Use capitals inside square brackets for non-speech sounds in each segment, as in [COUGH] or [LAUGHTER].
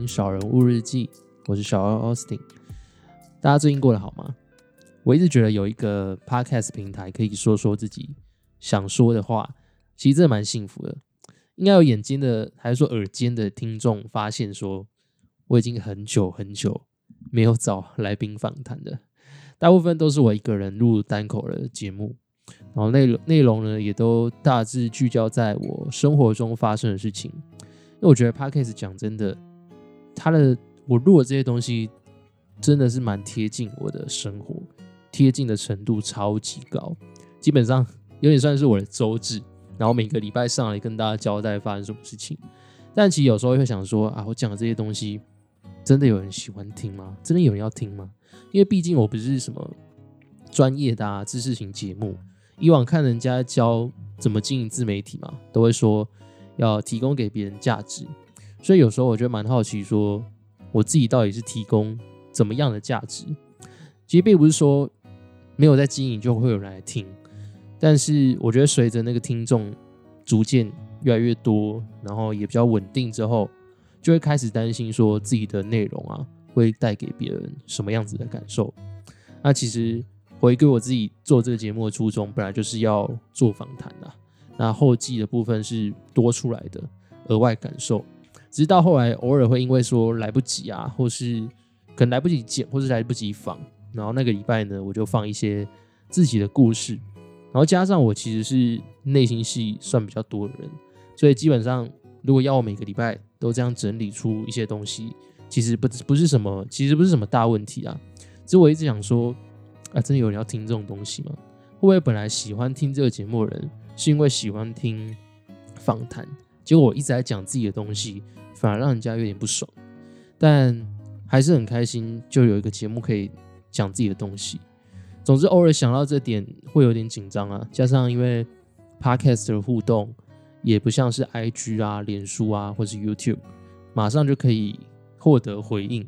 Hello，欢迎收听《少人物日记》，我是小奥 Austin。大家最近过得好吗？我一直觉得有一个 Podcast 平台可以说说自己想说的话，其实真的蛮幸福的。应该有眼尖的，还是说耳尖的听众发现说，我已经很久很久没有找来宾访谈的，大部分都是我一个人录单口的节目，然后内容内容呢也都大致聚焦在我生活中发生的事情。因为我觉得 Podcast 讲真的，他的我录的这些东西真的是蛮贴近我的生活，贴近的程度超级高，基本上有点算是我的周志。然后每个礼拜上来跟大家交代发生什么事情。但其实有时候会想说啊，我讲的这些东西真的有人喜欢听吗？真的有人要听吗？因为毕竟我不是什么专业的啊知识型节目，以往看人家教怎么经营自媒体嘛，都会说。要提供给别人价值，所以有时候我觉得蛮好奇，说我自己到底是提供怎么样的价值？其实并不是说没有在经营就会有人来听，但是我觉得随着那个听众逐渐越来越多，然后也比较稳定之后，就会开始担心说自己的内容啊会带给别人什么样子的感受。那其实回归我自己做这个节目的初衷，本来就是要做访谈的。那后记的部分是多出来的额外感受，直到后来偶尔会因为说来不及啊，或是可能来不及剪，或是来不及放，然后那个礼拜呢，我就放一些自己的故事，然后加上我其实是内心戏算比较多的人，所以基本上如果要我每个礼拜都这样整理出一些东西，其实不不是什么，其实不是什么大问题啊。只是我一直想说，啊，真的有人要听这种东西吗？会不会本来喜欢听这个节目的人？是因为喜欢听访谈，结果我一直在讲自己的东西，反而让人家有点不爽。但还是很开心，就有一个节目可以讲自己的东西。总之，偶尔想到这点会有点紧张啊。加上因为 Podcast 的互动也不像是 IG 啊、脸书啊或是 YouTube，马上就可以获得回应。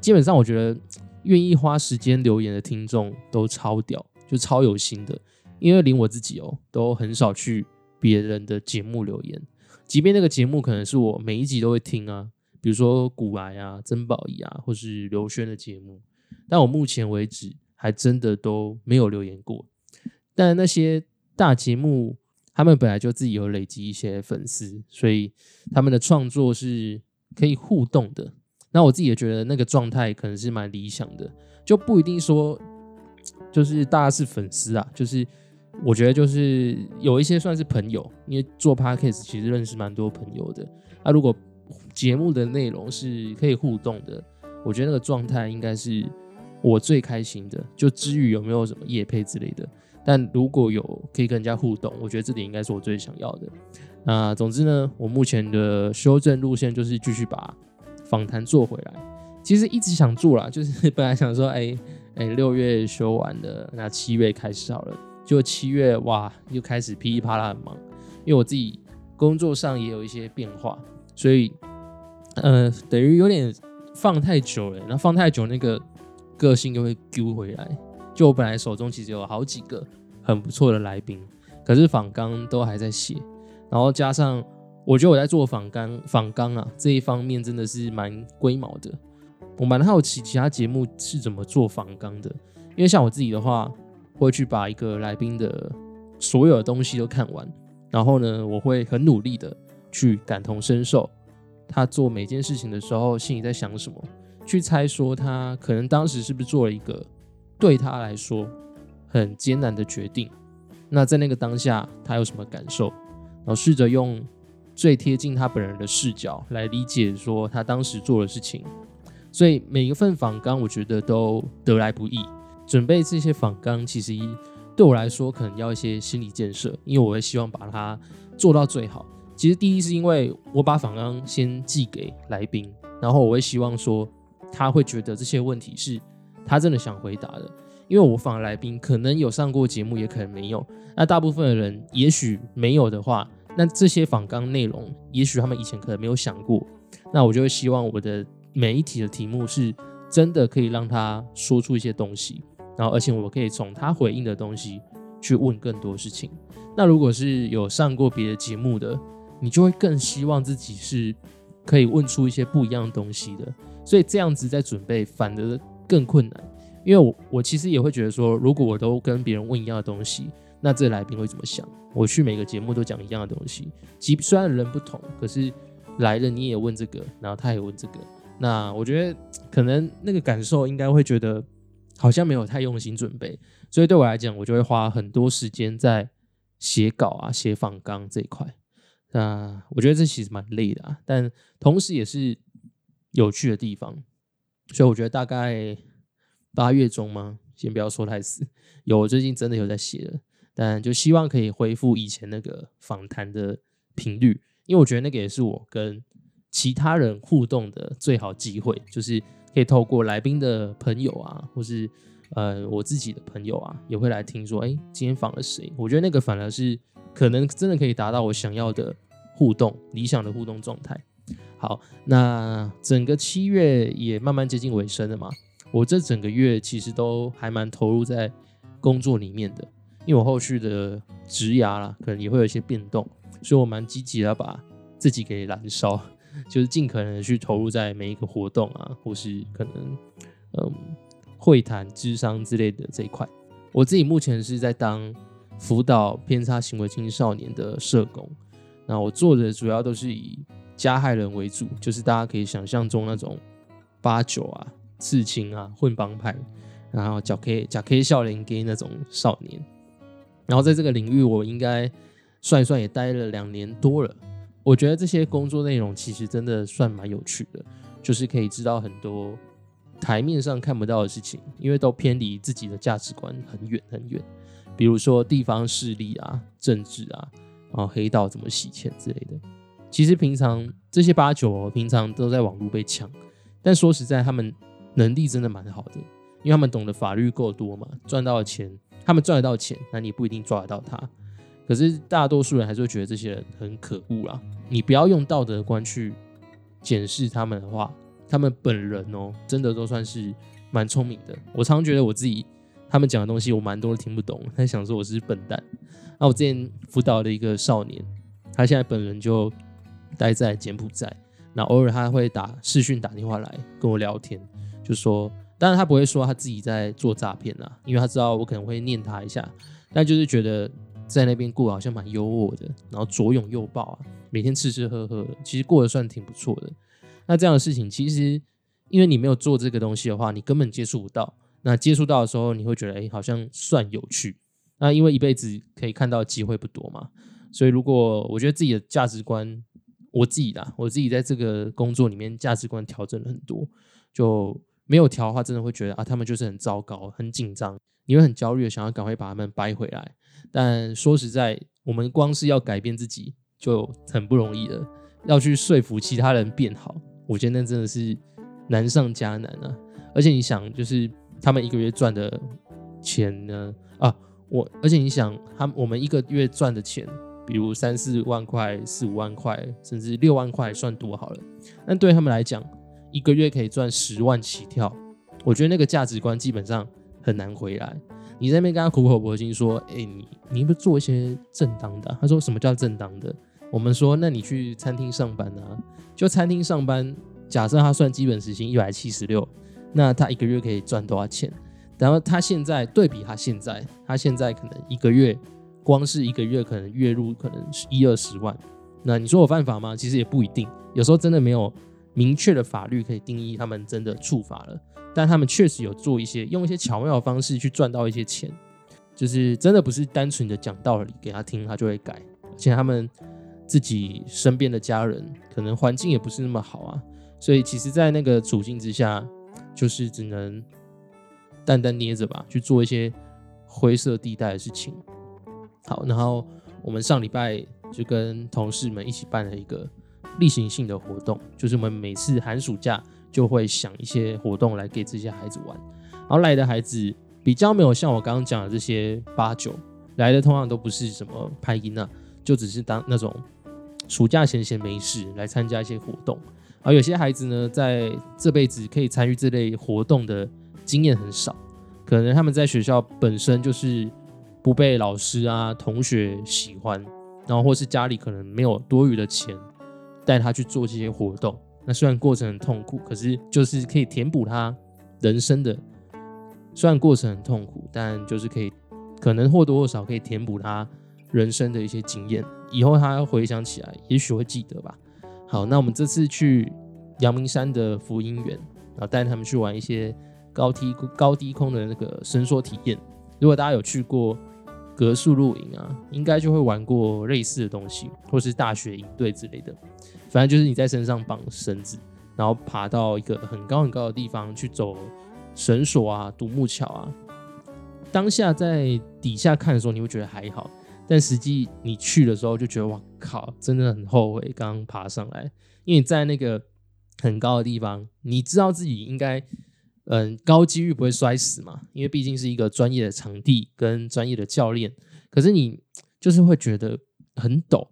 基本上，我觉得愿意花时间留言的听众都超屌，就超有心的。因为连我自己哦，都很少去别人的节目留言，即便那个节目可能是我每一集都会听啊，比如说古癌啊、曾宝仪啊，或是刘轩的节目，但我目前为止还真的都没有留言过。但那些大节目，他们本来就自己有累积一些粉丝，所以他们的创作是可以互动的。那我自己也觉得那个状态可能是蛮理想的，就不一定说就是大家是粉丝啊，就是。我觉得就是有一些算是朋友，因为做 podcast 其实认识蛮多朋友的。那如果节目的内容是可以互动的，我觉得那个状态应该是我最开心的。就至于有没有什么夜配之类的，但如果有可以跟人家互动，我觉得这点应该是我最想要的。那总之呢，我目前的修正路线就是继续把访谈做回来。其实一直想做啦，就是 [LAUGHS] 本来想说，哎哎，六月修完了，那七月开始好了。就七月哇，又开始噼里啪啦很忙，因为我自己工作上也有一些变化，所以呃，等于有点放太久了。那放太久，那个个性又会丢回来。就我本来手中其实有好几个很不错的来宾，可是访纲都还在写，然后加上我觉得我在做访纲访纲啊这一方面真的是蛮龟毛的。我蛮好奇其他节目是怎么做访纲的，因为像我自己的话。会去把一个来宾的所有的东西都看完，然后呢，我会很努力的去感同身受他做每件事情的时候心里在想什么，去猜说他可能当时是不是做了一个对他来说很艰难的决定。那在那个当下，他有什么感受？然后试着用最贴近他本人的视角来理解说他当时做的事情。所以每一份访纲，我觉得都得来不易。准备这些访纲，其实对我来说可能要一些心理建设，因为我会希望把它做到最好。其实第一是因为我把访纲先寄给来宾，然后我会希望说他会觉得这些问题是他真的想回答的。因为我访来宾可能有上过节目，也可能没有。那大部分的人也许没有的话，那这些访纲内容，也许他们以前可能没有想过。那我就会希望我的每一题的题目是真的可以让他说出一些东西。然后，而且我可以从他回应的东西去问更多事情。那如果是有上过别的节目的，你就会更希望自己是可以问出一些不一样的东西的。所以这样子在准备反而更困难，因为我我其实也会觉得说，如果我都跟别人问一样的东西，那这来宾会怎么想？我去每个节目都讲一样的东西，即虽然人不同，可是来了你也问这个，然后他也问这个，那我觉得可能那个感受应该会觉得好像没有太用心准备，所以对我来讲，我就会花很多时间在写稿啊、写访纲这一块。那我觉得这其实蛮累的啊，但同时也是有趣的地方，所以我觉得大概八月中吗？先不要说太死，有最近真的有在写了，但就希望可以恢复以前那个访谈的频率，因为我觉得那个也是我跟其他人互动的最好机会，就是可以透过来宾的朋友啊，或是呃我自己的朋友啊，也会来听说，哎，今天访了谁？我觉得那个反而是。可能真的可以达到我想要的互动，理想的互动状态。好，那整个七月也慢慢接近尾声了嘛。我这整个月其实都还蛮投入在工作里面的，因为我后续的职涯啦，可能也会有一些变动，所以我蛮积极的把自己给燃烧，就是尽可能去投入在每一个活动啊，或是可能嗯会谈、智商之类的这一块。我自己目前是在当。辅导偏差行为青少年的社工，那我做的主要都是以加害人为主，就是大家可以想象中那种八九啊、刺青啊、混帮派，然后假 K 假 K 笑脸给那种少年。然后在这个领域，我应该算一算也待了两年多了。我觉得这些工作内容其实真的算蛮有趣的，就是可以知道很多台面上看不到的事情，因为都偏离自己的价值观很远很远。比如说地方势力啊、政治啊，然后黑道怎么洗钱之类的。其实平常这些八九平常都在网络被抢，但说实在，他们能力真的蛮好的，因为他们懂得法律够多嘛，赚到钱，他们赚得到钱，那你不一定抓得到他。可是大多数人还是会觉得这些人很可恶啦。你不要用道德观去检视他们的话，他们本人哦，真的都算是蛮聪明的。我常常觉得我自己。他们讲的东西我蛮多都听不懂，他想说我是笨蛋。那我之前辅导的一个少年，他现在本人就待在柬埔寨，那偶尔他会打视讯打电话来跟我聊天，就说，当然他不会说他自己在做诈骗啦，因为他知道我可能会念他一下，但就是觉得在那边过好像蛮优渥的，然后左拥右抱啊，每天吃吃喝喝，其实过得算挺不错的。那这样的事情，其实因为你没有做这个东西的话，你根本接触不到。那接触到的时候，你会觉得哎，好像算有趣。那因为一辈子可以看到机会不多嘛，所以如果我觉得自己的价值观，我自己啦，我自己在这个工作里面价值观调整了很多，就没有调的话，真的会觉得啊，他们就是很糟糕、很紧张，你会很焦虑想要赶快把他们掰回来。但说实在，我们光是要改变自己就很不容易了，要去说服其他人变好，我觉得那真的是难上加难啊。而且你想，就是。他们一个月赚的钱呢？啊，我而且你想，他们我们一个月赚的钱，比如三四万块、四五万块，甚至六万块，算多好了。但对他们来讲，一个月可以赚十万起跳，我觉得那个价值观基本上很难回来。你在那边跟他苦口婆心说：“哎，你你不做一些正当的？”他说：“什么叫正当的？”我们说：“那你去餐厅上班啊？就餐厅上班，假设他算基本时薪一百七十六。”那他一个月可以赚多少钱？然后他现在对比他现在，他现在可能一个月，光是一个月可能月入可能是一二十万。那你说我犯法吗？其实也不一定，有时候真的没有明确的法律可以定义他们真的触法了，但他们确实有做一些用一些巧妙的方式去赚到一些钱，就是真的不是单纯的讲道理给他听他就会改，而且他们自己身边的家人可能环境也不是那么好啊，所以其实，在那个处境之下。就是只能淡淡捏着吧，去做一些灰色地带的事情。好，然后我们上礼拜就跟同事们一起办了一个例行性的活动，就是我们每次寒暑假就会想一些活动来给这些孩子玩。然后来的孩子比较没有像我刚刚讲的这些八九来的，通常都不是什么拍音啊，就只是当那种暑假闲闲没事来参加一些活动。而有些孩子呢，在这辈子可以参与这类活动的经验很少，可能他们在学校本身就是不被老师啊、同学喜欢，然后或是家里可能没有多余的钱带他去做这些活动。那虽然过程很痛苦，可是就是可以填补他人生的。虽然过程很痛苦，但就是可以，可能或多或少可以填补他人生的一些经验。以后他回想起来，也许会记得吧。好，那我们这次去阳明山的福音园，然后带他们去玩一些高低高低空的那个伸缩体验。如果大家有去过格树露营啊，应该就会玩过类似的东西，或是大学营队之类的。反正就是你在身上绑绳子，然后爬到一个很高很高的地方去走绳索啊、独木桥啊。当下在底下看的时候，你会觉得还好，但实际你去的时候就觉得哇靠，真的很后悔刚爬上来，因为在那个很高的地方，你知道自己应该。嗯，高几率不会摔死嘛？因为毕竟是一个专业的场地跟专业的教练。可是你就是会觉得很陡，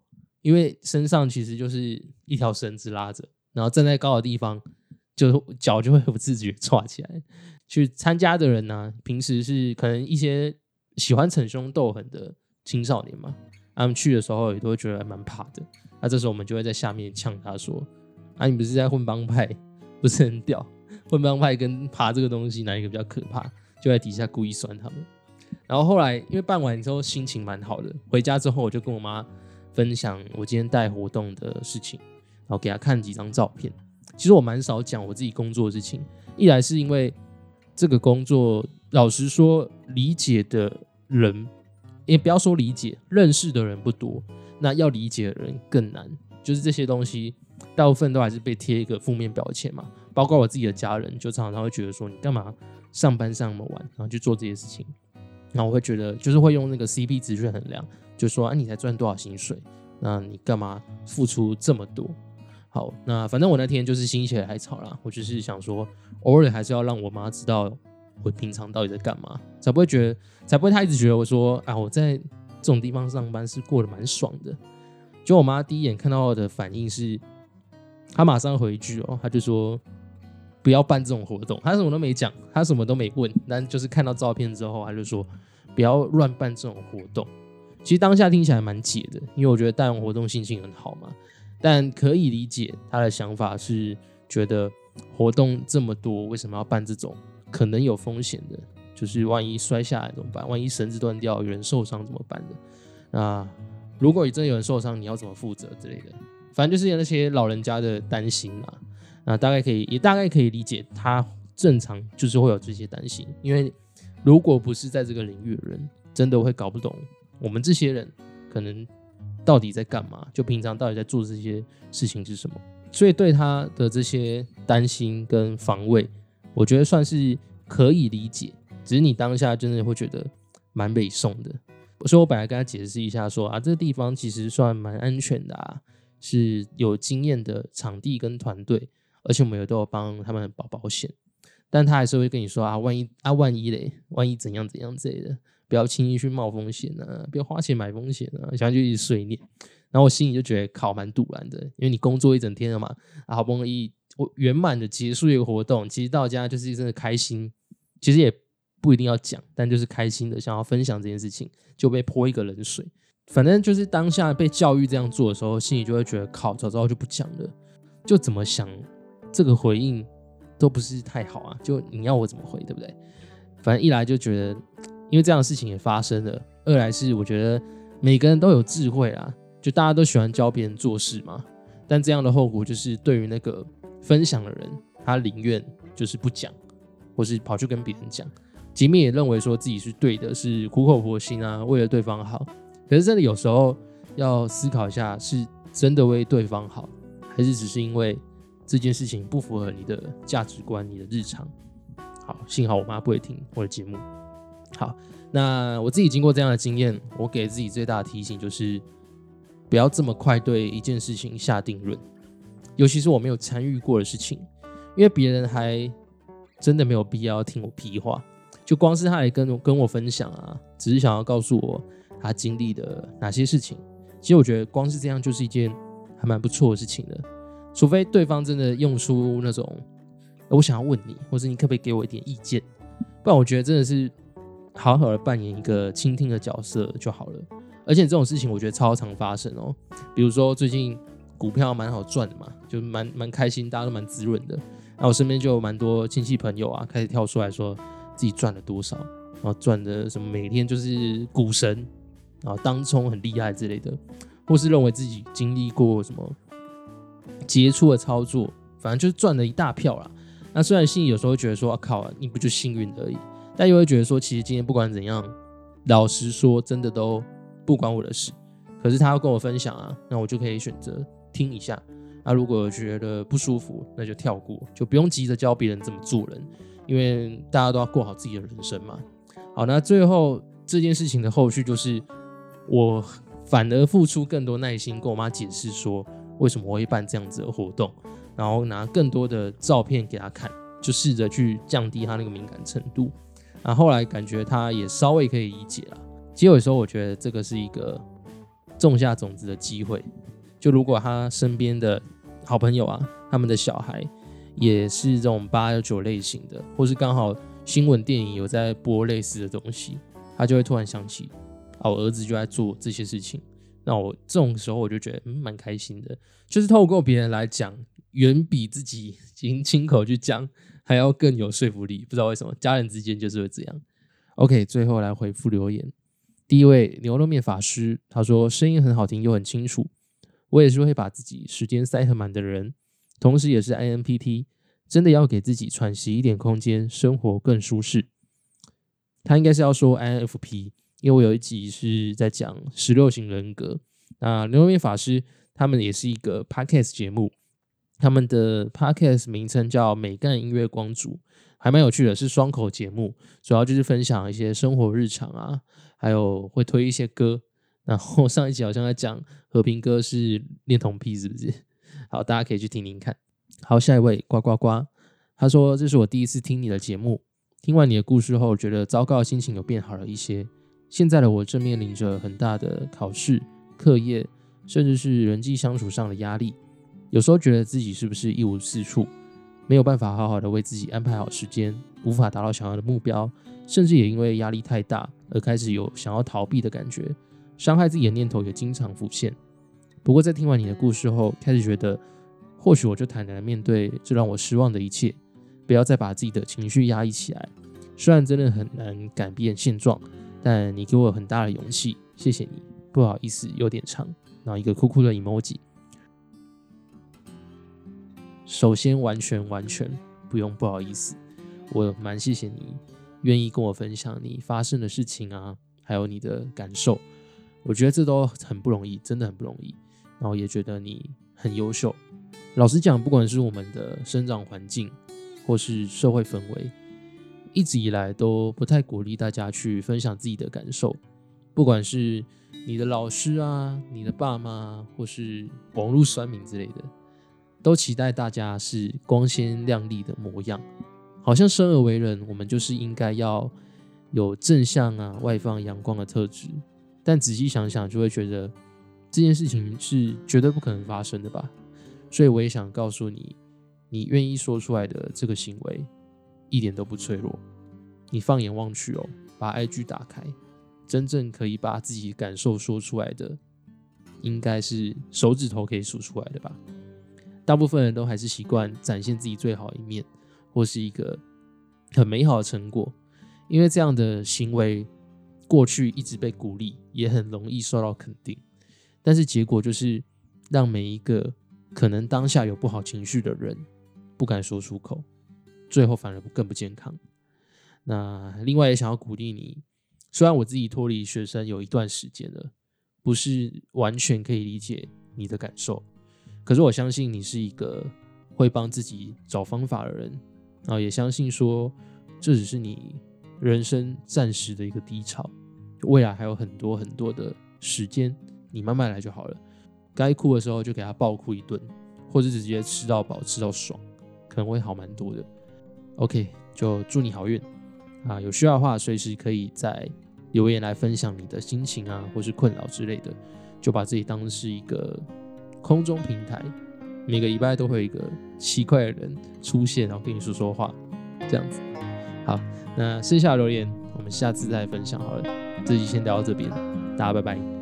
因为身上其实就是一条绳子拉着，然后站在高的地方，就脚就会不自觉抓起来。去参加的人呢，平时是可能一些喜欢逞凶斗狠的青少年嘛，他们去的时候也都会觉得蛮怕的。那这时候我们就会在下面呛他说：“啊，你不是在混帮派，不是很屌？”混帮派跟爬这个东西哪一个比较可怕？就在底下故意酸他们。然后后来因为办完之后心情蛮好的，回家之后我就跟我妈分享我今天带活动的事情，然后给他看几张照片。其实我蛮少讲我自己工作的事情，一来是因为这个工作老实说理解的人，也不要说理解，认识的人不多，那要理解的人更难。就是这些东西大部分都还是被贴一个负面标签嘛。包括我自己的家人，就常常会觉得说，你干嘛上班上那么晚，然后去做这些事情？然后我会觉得，就是会用那个 CP 值去衡量，就说，啊，你才赚多少薪水？那你干嘛付出这么多？好，那反正我那天就是心血来潮啦，我就是想说，偶尔还是要让我妈知道我平常到底在干嘛，才不会觉得，才不会她一直觉得我说，啊，我在这种地方上班是过得蛮爽的。就我妈第一眼看到我的反应是，她马上回一句哦，她就说。不要办这种活动，她什么都没讲，她什么都没问，但就是看到照片之后，她就说不要乱办这种活动。其实当下听起来蛮解的，因为我觉得带完活动心情很好嘛。但可以理解他的想法是觉得活动这么多，为什么要办这种可能有风险的？就是万一摔下来怎么办？万一绳子断掉，有人受伤怎么办的？那如果你真的有人受伤，你要怎么负责之类的？反正就是有那些老人家的担心啊。那大概可以，也大概可以理解他正常就是会有这些担心，因为如果不是在这个领域的人，真的会搞不懂我们这些人可能到底在干嘛，就平常到底在做这些事情是什么。所以对他的这些担心跟防卫，我觉得算是可以理解。只是你当下真的会觉得蛮被送的。所以我本来跟他解释一下，说啊，这个地方其实算蛮安全的啊，是有经验的场地跟团队。而且我们也都有帮他们保保险，但他还是会跟你说啊，万一啊，万一嘞，万一怎样怎样之类的，不要轻易去冒风险啊，不要花钱买风险啊，想要就一直碎念。然后我心里就觉得靠，蛮堵然的，因为你工作一整天了嘛，好不容易我圆满的结束一个活动，其实到家就是真的开心，其实也不一定要讲，但就是开心的想要分享这件事情，就被泼一个冷水。反正就是当下被教育这样做的时候，心里就会觉得靠，早知道就不讲了，就怎么想。这个回应都不是太好啊，就你要我怎么回，对不对？反正一来就觉得，因为这样的事情也发生了；二来是我觉得每个人都有智慧啊，就大家都喜欢教别人做事嘛。但这样的后果就是，对于那个分享的人，他宁愿就是不讲，或是跑去跟别人讲，即便也认为说自己是对的，是苦口婆心啊，为了对方好。可是真的有时候要思考一下，是真的为对方好，还是只是因为？这件事情不符合你的价值观，你的日常。好，幸好我妈不会听我的节目。好，那我自己经过这样的经验，我给自己最大的提醒就是，不要这么快对一件事情下定论，尤其是我没有参与过的事情，因为别人还真的没有必要听我屁话。就光是他来跟我跟我分享啊，只是想要告诉我他经历的哪些事情。其实我觉得光是这样就是一件还蛮不错的事情的。除非对方真的用出那种，我想要问你，或者你可不可以给我一点意见？不然我觉得真的是好好的扮演一个倾听的角色就好了。而且这种事情我觉得超常发生哦。比如说最近股票蛮好赚的嘛，就蛮蛮开心，大家都蛮滋润的。那我身边就有蛮多亲戚朋友啊，开始跳出来说自己赚了多少，然后赚的什么每天就是股神，然后当冲很厉害之类的，或是认为自己经历过什么杰出的操作，反正就是赚了一大票啦。那虽然心里有时候觉得说，靠，你不就幸运而已，但又会觉得说，其实今天不管怎样，老实说，真的都不关我的事。可是他要跟我分享啊，那我就可以选择听一下。那如果觉得不舒服，那就跳过，就不用急着教别人怎么做人，因为大家都要过好自己的人生嘛。好，那最后这件事情的后续就是，我反而付出更多耐心跟我妈解释说，为什么我会办这样子的活动，然后拿更多的照片给她看，就试着去降低她那个敏感程度。啊，后来感觉他也稍微可以理解了。其实有时候我觉得这个是一个种下种子的机会，就如果他身边的。好朋友啊，他们的小孩也是这种八九类型的，或是刚好新闻电影有在播类似的东西，他就会突然想起，啊，我儿子就在做这些事情。那我这种时候我就觉得嗯蛮开心的，就是透过别人来讲，远比自己 [LAUGHS] 已经亲口去讲还要更有说服力。不知道为什么家人之间就是会这样。OK，最后来回复留言，第一位牛肉面法师他说声音很好听又很清楚。我也是会把自己时间塞很满的人，同时也是 INPP，真的要给自己喘息一点空间，生活更舒适。他应该是要说 INFP，因为我有一集是在讲十六型人格。那牛肉面法师他们也是一个 Podcast 节目，他们的 Podcast 名称叫美干音乐光族，还蛮有趣的，是双口节目，主要就是分享一些生活日常啊，还有会推一些歌。然后上一集好像在讲和平哥是恋童癖，是不是？[LAUGHS] 好，大家可以去听听看。好，下一位呱呱呱，他说：“这是我第一次听你的节目，听完你的故事后，觉得糟糕的心情有变好了一些。现在的我正面临着很大的考试、课业，甚至是人际相处上的压力。有时候觉得自己是不是一无是处，没有办法好好的为自己安排好时间，无法达到想要的目标，甚至也因为压力太大而开始有想要逃避的感觉。”伤害自己的念头也经常浮现。不过，在听完你的故事后，开始觉得，或许我就坦然面对这让我失望的一切，不要再把自己的情绪压抑起来。虽然真的很难改变现状，但你给我很大的勇气，谢谢你。不好意思，有点长。然后一个酷酷的 emoji。首先，完全完全不用不好意思，我蛮谢谢你愿意跟我分享你发生的事情啊，还有你的感受。我觉得这都很不容易，真的很不容易。然后也觉得你很优秀。老实讲，不管是我们的生长环境，或是社会氛围，一直以来都不太鼓励大家去分享自己的感受。不管是你的老师啊、你的爸妈，或是网络酸民之类的，都期待大家是光鲜亮丽的模样。好像生而为人，我们就是应该要有正向啊、外放阳光的特质。但仔细想想，就会觉得这件事情是绝对不可能发生的吧。所以我也想告诉你，你愿意说出来的这个行为一点都不脆弱。你放眼望去哦，把 IG 打开，真正可以把自己感受说出来的，应该是手指头可以数出来的吧。大部分人都还是习惯展现自己最好一面，或是一个很美好的成果，因为这样的行为。过去一直被鼓励，也很容易受到肯定，但是结果就是让每一个可能当下有不好情绪的人不敢说出口，最后反而更不健康。那另外也想要鼓励你，虽然我自己脱离学生有一段时间了，不是完全可以理解你的感受，可是我相信你是一个会帮自己找方法的人，然后也相信说这只是你。人生暂时的一个低潮，未来还有很多很多的时间，你慢慢来就好了。该哭的时候就给他暴哭一顿，或者直接吃到饱吃到爽，可能会好蛮多的。OK，就祝你好运啊！有需要的话，随时可以在留言来分享你的心情啊，或是困扰之类的，就把自己当是一个空中平台，每个礼拜都会有一个奇怪的人出现，然后跟你说说话，这样子。好。那剩下留言，我们下次再分享好了。这集先聊到这边，大家拜拜。